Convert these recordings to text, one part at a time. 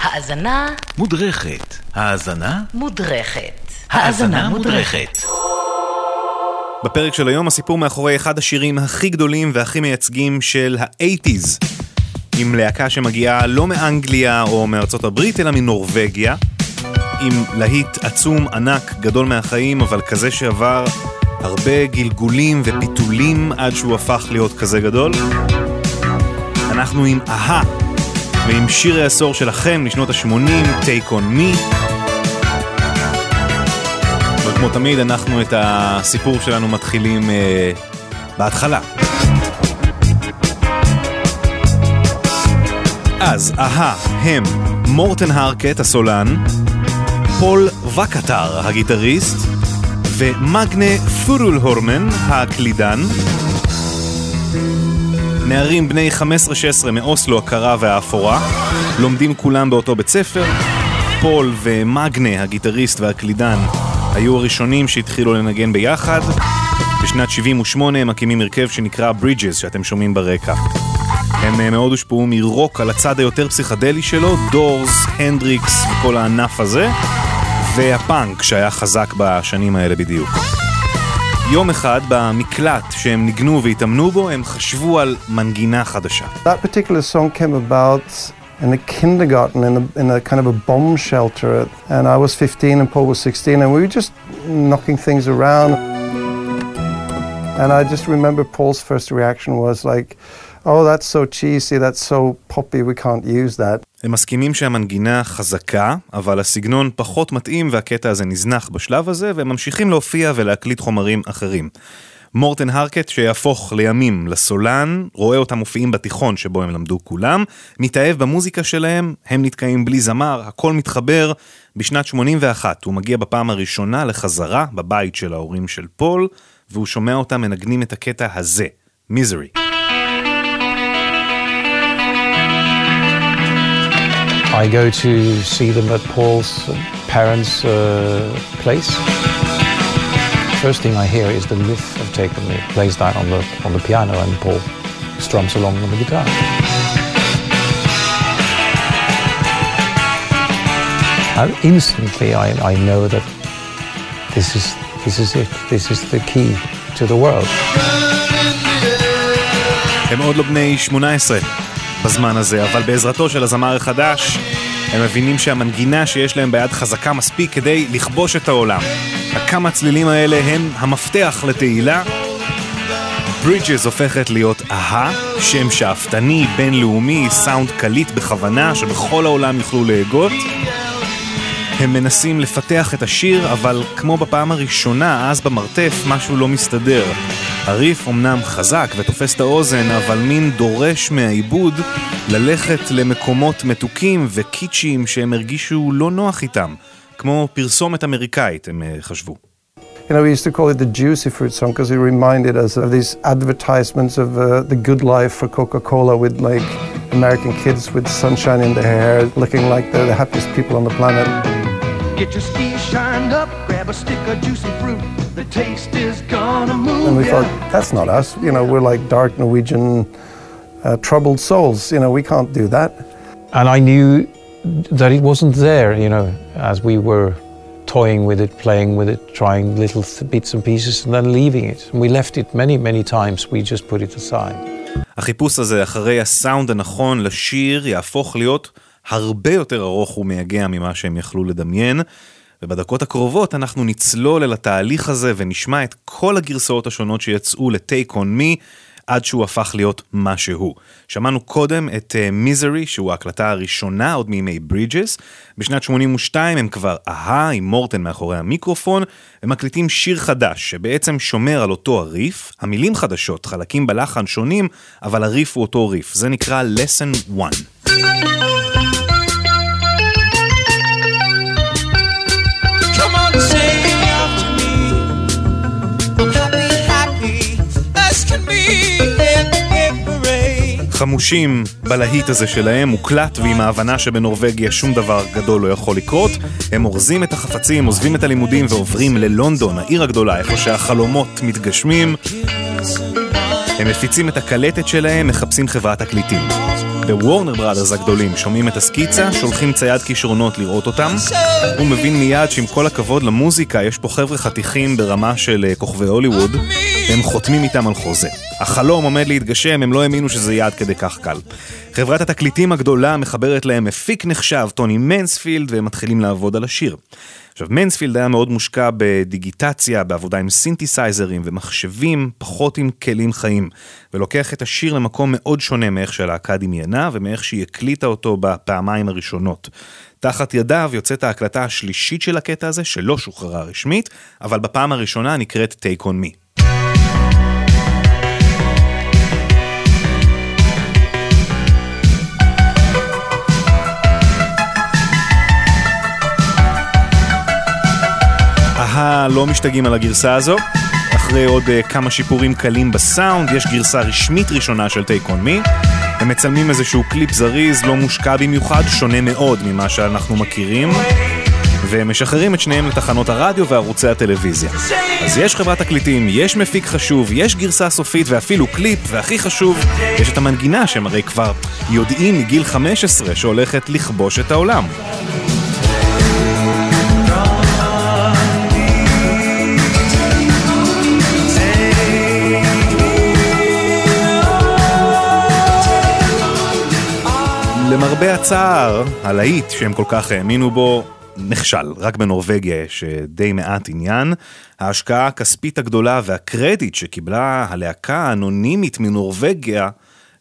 האזנה מודרכת. האזנה? מודרכת. האזנה מודרכת. בפרק של היום הסיפור מאחורי אחד השירים הכי גדולים והכי מייצגים של האייטיז. עם להקה שמגיעה לא מאנגליה או מארצות הברית אלא מנורבגיה. עם להיט עצום, ענק, גדול מהחיים, אבל כזה שעבר הרבה גלגולים ופיתולים עד שהוא הפך להיות כזה גדול. אנחנו עם אהה, ועם שיר העשור שלכם לשנות ה-80, Take on Me. אבל כמו תמיד, אנחנו את הסיפור שלנו מתחילים אה, בהתחלה. אז אהה, הם מורטן הרקט הסולן, פול וקטר הגיטריסט, ומגנה פורול הורמן הקלידן. נערים בני 15-16 מאוסלו הקרה והאפורה, לומדים כולם באותו בית ספר. פול ומגנה, הגיטריסט והקלידן, היו הראשונים שהתחילו לנגן ביחד. בשנת 78 הם מקימים הרכב שנקרא Bridges, שאתם שומעים ברקע. הם אה, מאוד הושפעו מרוק על הצד היותר פסיכדלי שלו, דורס, הנדריקס וכל הענף הזה, והפאנק שהיה חזק בשנים האלה בדיוק. יום אחד במקלט שהם ניגנו והתאמנו בו, הם חשבו על מנגינה חדשה. That particular song came about in a kindergarten in a, in a kind of a bomb shelter. And I was 15 and Paul was 16, and we were just knocking things around. And I just remember Paul's first reaction was like, oh, that's so cheesy, that's so poppy, we can't use that. הם מסכימים שהמנגינה חזקה, אבל הסגנון פחות מתאים והקטע הזה נזנח בשלב הזה, והם ממשיכים להופיע ולהקליט חומרים אחרים. מורטן הרקט, שיהפוך לימים לסולן, רואה אותם מופיעים בתיכון שבו הם למדו כולם, מתאהב במוזיקה שלהם, הם נתקעים בלי זמר, הכל מתחבר. בשנת 81 הוא מגיע בפעם הראשונה לחזרה בבית של ההורים של פול, והוא שומע אותם מנגנים את הקטע הזה, מיזרי. I go to see them at Paul's parents' uh, place. First thing I hear is the riff of Take On Me plays that on the on the piano and Paul strums along on the guitar. And instantly I, I know that this is this is it. This is the key to the world. הם עוד לא בני 18 בזמן הזה, אבל בעזרתו של הזמר החדש, הם מבינים שהמנגינה שיש להם ביד חזקה מספיק כדי לכבוש את העולם. הכמה צלילים האלה הם המפתח לתהילה. ברידג'ס הופכת להיות אהה, שם שאפתני, בינלאומי, סאונד קליט בכוונה, שבכל העולם יוכלו להגות. הם מנסים לפתח את השיר, אבל כמו בפעם הראשונה, אז במרתף, משהו לא מסתדר. הריף אמנם חזק ותופס את האוזן, אבל מין דורש מהעיבוד ללכת למקומות מתוקים וקיצ'יים שהם הרגישו לא נוח איתם. כמו פרסומת אמריקאית, הם אה, חשבו. You know, we used to call it the juicy fruit song because it reminded us of these advertisements of uh, the good life for Coca-Cola with like American kids with sunshine in their hair, looking like they're the happiest people on the planet. Get your skis shined up, grab a stick of juicy fruit. The taste is gonna move And we ya. thought, that's not us. You know, we're like dark Norwegian uh, troubled souls. You know, we can't do that. And I knew that it wasn't there, you know, as we were toying with it, playing with it, trying little th- bits and pieces, and then leaving it. And we left it many, many times. We just put it aside. החיפוש הזה אחרי הסאונד הנכון לשיר יהפוך להיות הרבה יותר ארוך ומייגע ממה שהם יכלו לדמיין. ובדקות הקרובות אנחנו נצלול אל התהליך הזה ונשמע את כל הגרסאות השונות שיצאו ל-Take on Me עד שהוא הפך להיות מה שהוא. שמענו קודם את מיזרי, uh, שהוא ההקלטה הראשונה עוד מימי ברידג'ס. בשנת 82 הם כבר אהה עם מורטן מאחורי המיקרופון, ומקליטים שיר חדש שבעצם שומר על אותו הריף, המילים חדשות, חלקים בלחן שונים, אבל הריף הוא אותו ריף. זה נקרא lesson 1. חמושים בלהיט הזה שלהם, מוקלט ועם ההבנה שבנורבגיה שום דבר גדול לא יכול לקרות. הם אורזים את החפצים, עוזבים את הלימודים ועוברים ללונדון, העיר הגדולה, איפה שהחלומות מתגשמים. הם מפיצים את הקלטת שלהם, מחפשים חברת תקליטים. בוורנר בראדרס הגדולים שומעים את הסקיצה, שולחים צייד כישרונות לראות אותם. הוא מבין מיד שעם כל הכבוד למוזיקה, יש פה חבר'ה חתיכים ברמה של אה, כוכבי הוליווד, הם חותמים איתם על חוזה. החלום עומד להתגשם, הם לא האמינו שזה יהיה עד כדי כך קל. חברת התקליטים הגדולה מחברת להם מפיק נחשב, טוני מנספילד, והם מתחילים לעבוד על השיר. עכשיו, מנספילד היה מאוד מושקע בדיגיטציה, בעבודה עם סינתסייזרים ומחשבים, פחות עם כלים חיים, ולוקח את השיר למקום מאוד שונה מאיך שהלהקה דמיינה ומאיך שהיא הקליטה אותו בפעמיים הראשונות. תחת ידיו יוצאת ההקלטה השלישית של הקטע הזה, שלא שוחררה רשמית, אבל בפעם הראשונה נקראת Take on Me. אהה, לא משתגעים על הגרסה הזו. אחרי עוד uh, כמה שיפורים קלים בסאונד, יש גרסה רשמית ראשונה של Take on Me. הם מצלמים איזשהו קליפ זריז, לא מושקע במיוחד, שונה מאוד ממה שאנחנו מכירים. והם משחררים את שניהם לתחנות הרדיו וערוצי הטלוויזיה. אז יש חברת תקליטים, יש מפיק חשוב, יש גרסה סופית ואפילו קליפ, והכי חשוב, יש את המנגינה שהם הרי כבר יודעים מגיל 15 שהולכת לכבוש את העולם. למרבה הצער, הלהיט שהם כל כך האמינו בו, נכשל. רק בנורבגיה יש אה, די מעט עניין. ההשקעה הכספית הגדולה והקרדיט שקיבלה הלהקה האנונימית מנורבגיה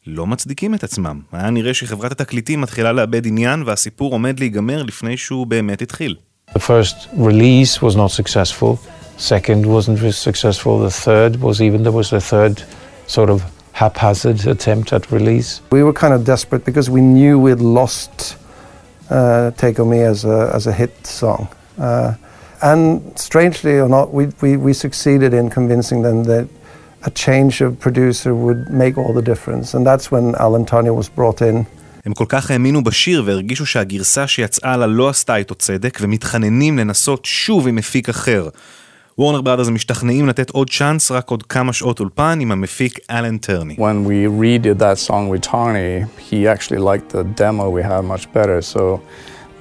לא מצדיקים את עצמם. היה נראה שחברת התקליטים מתחילה לאבד עניין והסיפור עומד להיגמר לפני שהוא באמת התחיל. The first release was not successful. Second wasn't successful. The third was even there was a third sort of haphazard attempt at release. We were kind of desperate because we knew we'd lost uh, Take On Me as a, as a hit song. Uh, and strangely or not, we, we, we succeeded in convincing them that a change of producer would make all the difference. And that's when Alan Tanya was brought in. הם כל כך האמינו בשיר והרגישו שהגרסה שיצאה לה לא עשתה איתו צדק ומתחננים לנסות שוב עם מפיק אחר. וורנר בראדרס משתכנעים לתת עוד צ'אנס, רק עוד כמה שעות אולפן עם המפיק אלן טרני. When we redid that song with Tony, he actually liked the demo we had much better. So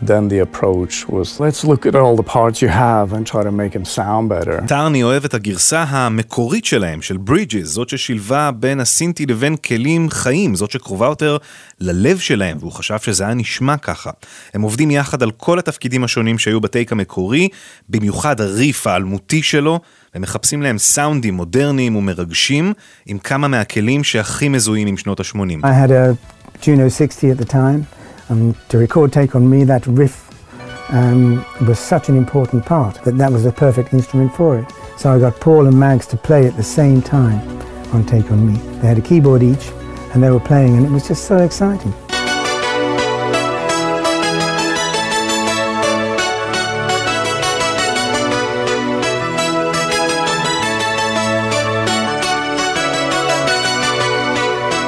then the approach was let's look at all the parts you have and try to make them sound better. טרני אוהב את הגרסה המקורית שלהם, של ברידג'ס, זאת ששילבה בין הסינטי לבין כלים חיים, זאת שקרובה יותר ללב שלהם, והוא חשב שזה היה נשמע ככה. הם עובדים יחד על כל התפקידים השונים שהיו בטייק המקורי, במיוחד הריף האלמותי שלו, הם מחפשים להם סאונדים מודרניים ומרגשים, עם כמה מהכלים שהכי מזוהים עם שנות ה-80. I had a Juno 60 at the time. Um, to record Take On Me, that riff um, was such an important part that that was the perfect instrument for it. So I got Paul and Mags to play at the same time on Take On Me. They had a keyboard each and they were playing and it was just so exciting.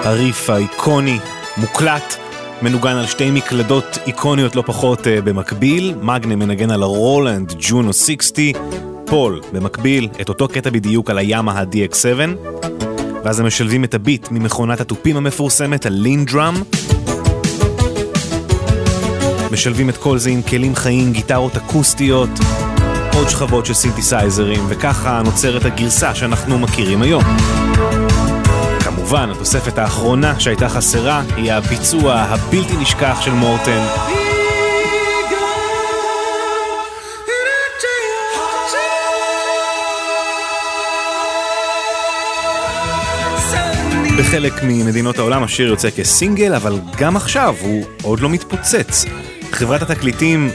הריף האיקוני, מוקלט, מנוגן על שתי מקלדות איקוניות לא פחות uh, במקביל, מגנה מנגן על הרולנד ג'ונו 60, פול במקביל את אותו קטע בדיוק על הימאהה DX7, ואז הם משלבים את הביט ממכונת התופים המפורסמת, הלין דראם, משלבים את כל זה עם כלים חיים, גיטרות אקוסטיות, עוד שכבות של סינתסייזרים, וככה נוצרת הגרסה שאנחנו מכירים היום. כמובן, התוספת האחרונה שהייתה חסרה היא הביצוע הבלתי נשכח של מורטן. בחלק ממדינות העולם השיר יוצא כסינגל, אבל גם עכשיו הוא עוד לא מתפוצץ. חברת התקליטים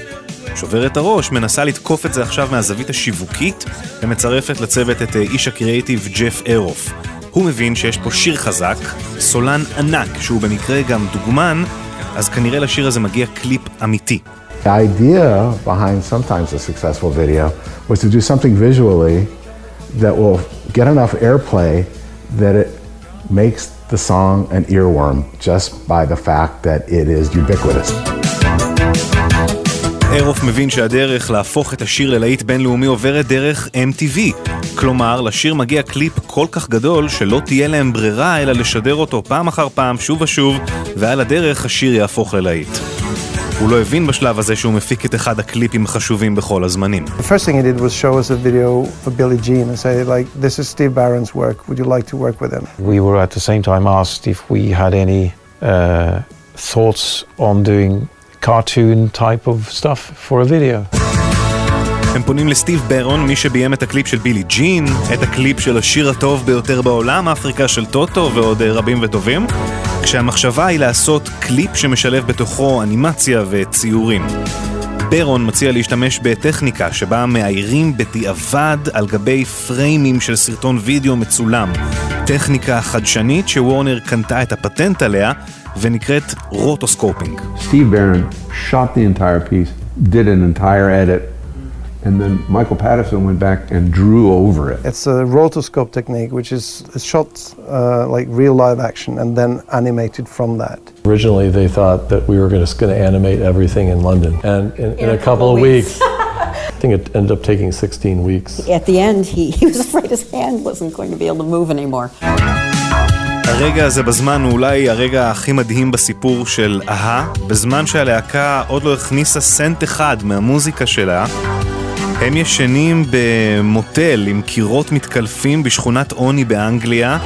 שוברת הראש, מנסה לתקוף את זה עכשיו מהזווית השיווקית, ומצרפת לצוות את איש הקריאיטיב ג'ף אירוף. הוא מבין שיש פה שיר חזק, סולן ענק, שהוא במקרה גם דוגמן, אז כנראה לשיר הזה מגיע קליפ אמיתי. The idea behind sometimes a successful video was to do something visually that will get enough airplay that it makes the song an earworm just by the fact that it is ubiquitous. אירוף מבין שהדרך להפוך את השיר ללהיט בינלאומי עוברת דרך MTV. כלומר, לשיר מגיע קליפ כל כך גדול שלא תהיה להם ברירה אלא לשדר אותו פעם אחר פעם, שוב ושוב, ועל הדרך השיר יהפוך ללהיט. הוא לא הבין בשלב הזה שהוא מפיק את אחד הקליפים החשובים בכל הזמנים. The first thing he did was show us a video of Billie Jean and say, like, this is Steve Barron's work. Would you like to work with him? We were at the same time asked if we had any uh, thoughts on doing cartoon type of stuff for a video. הם פונים לסטיב ברון, מי שביים את הקליפ של בילי ג'ין, את הקליפ של השיר הטוב ביותר בעולם, אפריקה של טוטו ועוד אה, רבים וטובים, כשהמחשבה היא לעשות קליפ שמשלב בתוכו אנימציה וציורים. ברון מציע להשתמש בטכניקה שבה מאיירים בדיעבד על גבי פריימים של סרטון וידאו מצולם. טכניקה חדשנית שוורנר קנתה את הפטנט עליה ונקראת רוטוסקופינג. Steve Barron shot the entire piece, did an entire edit, and then Michael Patterson went back and drew over it. It's a rotoscope technique, which is it's shot uh, like real live action and then animated from that. Originally, they thought that we were just going to animate everything in London, and in, in, a, couple, of weeks, I think it ended up taking 16 weeks. At the end, he, he was afraid his hand wasn't going to be able to move anymore. הרגע הזה בזמן הוא אולי הרגע הכי מדהים בסיפור של אהה, בזמן שהלהקה עוד לא הכניסה סנט אחד מהמוזיקה שלה. הם ישנים במוטל עם קירות מתקלפים בשכונת עוני באנגליה,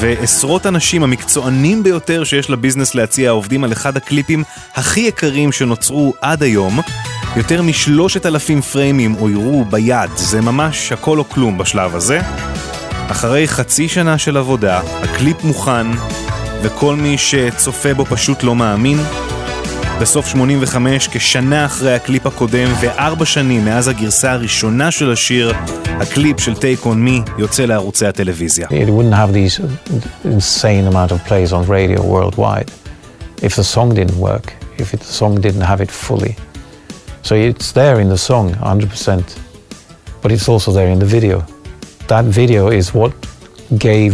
ועשרות אנשים המקצוענים ביותר שיש לביזנס להציע עובדים על אחד הקליפים הכי יקרים שנוצרו עד היום. יותר משלושת אלפים פריימים אוירו ביד, זה ממש הכל או כלום בשלב הזה. אחרי חצי שנה של עבודה, הקליפ מוכן, וכל מי שצופה בו פשוט לא מאמין. בסוף 85, כשנה אחרי הקליפ הקודם וארבע שנים מאז הגרסה הראשונה של השיר, הקליפ של Take On Me יוצא לערוצי הטלוויזיה. It wouldn't have these insane amount of plays on radio worldwide if the song didn't work, if the song didn't have it fully. So it's there in the song, 100%, but it's also there in the video. That video is what gave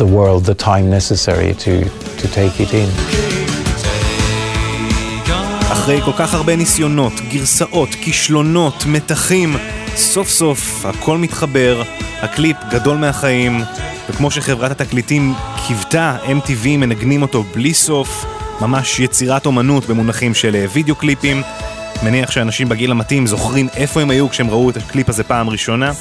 the world the time necessary to, to take it in. אחרי כל כך הרבה ניסיונות, גרסאות, כישלונות, מתחים, סוף סוף הכל מתחבר, הקליפ גדול מהחיים, וכמו שחברת התקליטים קיוותה, MTV מנגנים אותו בלי סוף, ממש יצירת אומנות במונחים של אה, וידאו קליפים. מניח שאנשים בגיל המתאים זוכרים איפה הם היו כשהם ראו את הקליפ הזה פעם ראשונה.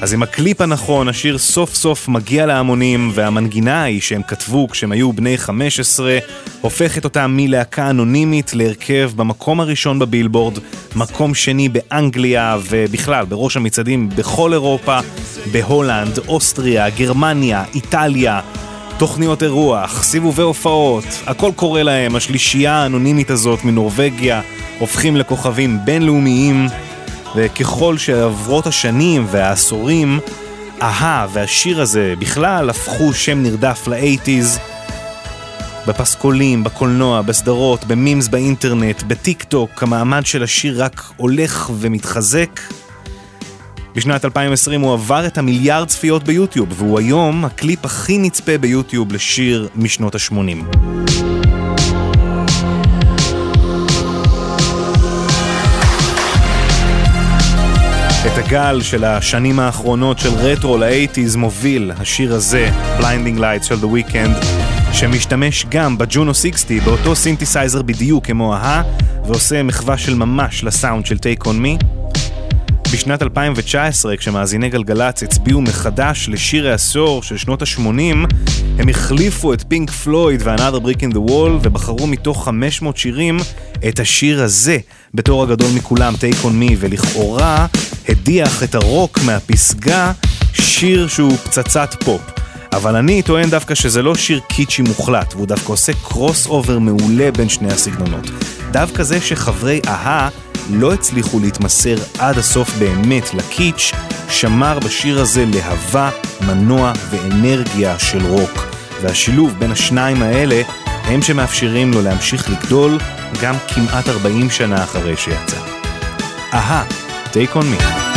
אז עם הקליפ הנכון, השיר סוף סוף מגיע להמונים, והמנגינה ההיא שהם כתבו כשהם היו בני 15, הופכת אותם מלהקה אנונימית להרכב במקום הראשון בבילבורד, מקום שני באנגליה, ובכלל, בראש המצעדים בכל אירופה, בהולנד, אוסטריה, גרמניה, איטליה. תוכניות אירוח, סיבובי הופעות, הכל קורה להם, השלישייה האנונימית הזאת מנורבגיה הופכים לכוכבים בינלאומיים וככל שעוברות השנים והעשורים, a-ha והשיר הזה בכלל הפכו שם נרדף לאייטיז. בפסקולים, בקולנוע, בסדרות, ב memes באינטרנט, בטיק טוק, המעמד של השיר רק הולך ומתחזק. בשנת 2020 הוא עבר את המיליארד צפיות ביוטיוב, והוא היום הקליפ הכי נצפה ביוטיוב לשיר משנות ה-80. את הגל של השנים האחרונות של רטרו לאייטיז מוביל השיר הזה, Blinding Lights של The Weeknd, שמשתמש גם בג'ונו 60 באותו סינתסייזר בדיוק כמו a-ha, ועושה מחווה של ממש לסאונד של Take On Me. בשנת 2019, כשמאזיני גלגלצ הצביעו מחדש לשיר העשור של שנות ה-80, הם החליפו את פינק פלויד ו-Another Brick in the Wall ובחרו מתוך 500 שירים את השיר הזה בתור הגדול מכולם, Take On Me, ולכאורה הדיח את הרוק מהפסגה, שיר שהוא פצצת פופ. אבל אני טוען דווקא שזה לא שיר קיצ'י מוחלט, והוא דווקא עושה crossover מעולה בין שני הסגנונות. דווקא זה שחברי אהה לא הצליחו להתמסר עד הסוף באמת לקיץ', שמר בשיר הזה להבה, מנוע ואנרגיה של רוק. והשילוב בין השניים האלה הם שמאפשרים לו להמשיך לגדול גם כמעט 40 שנה אחרי שיצא. אהה, take on me.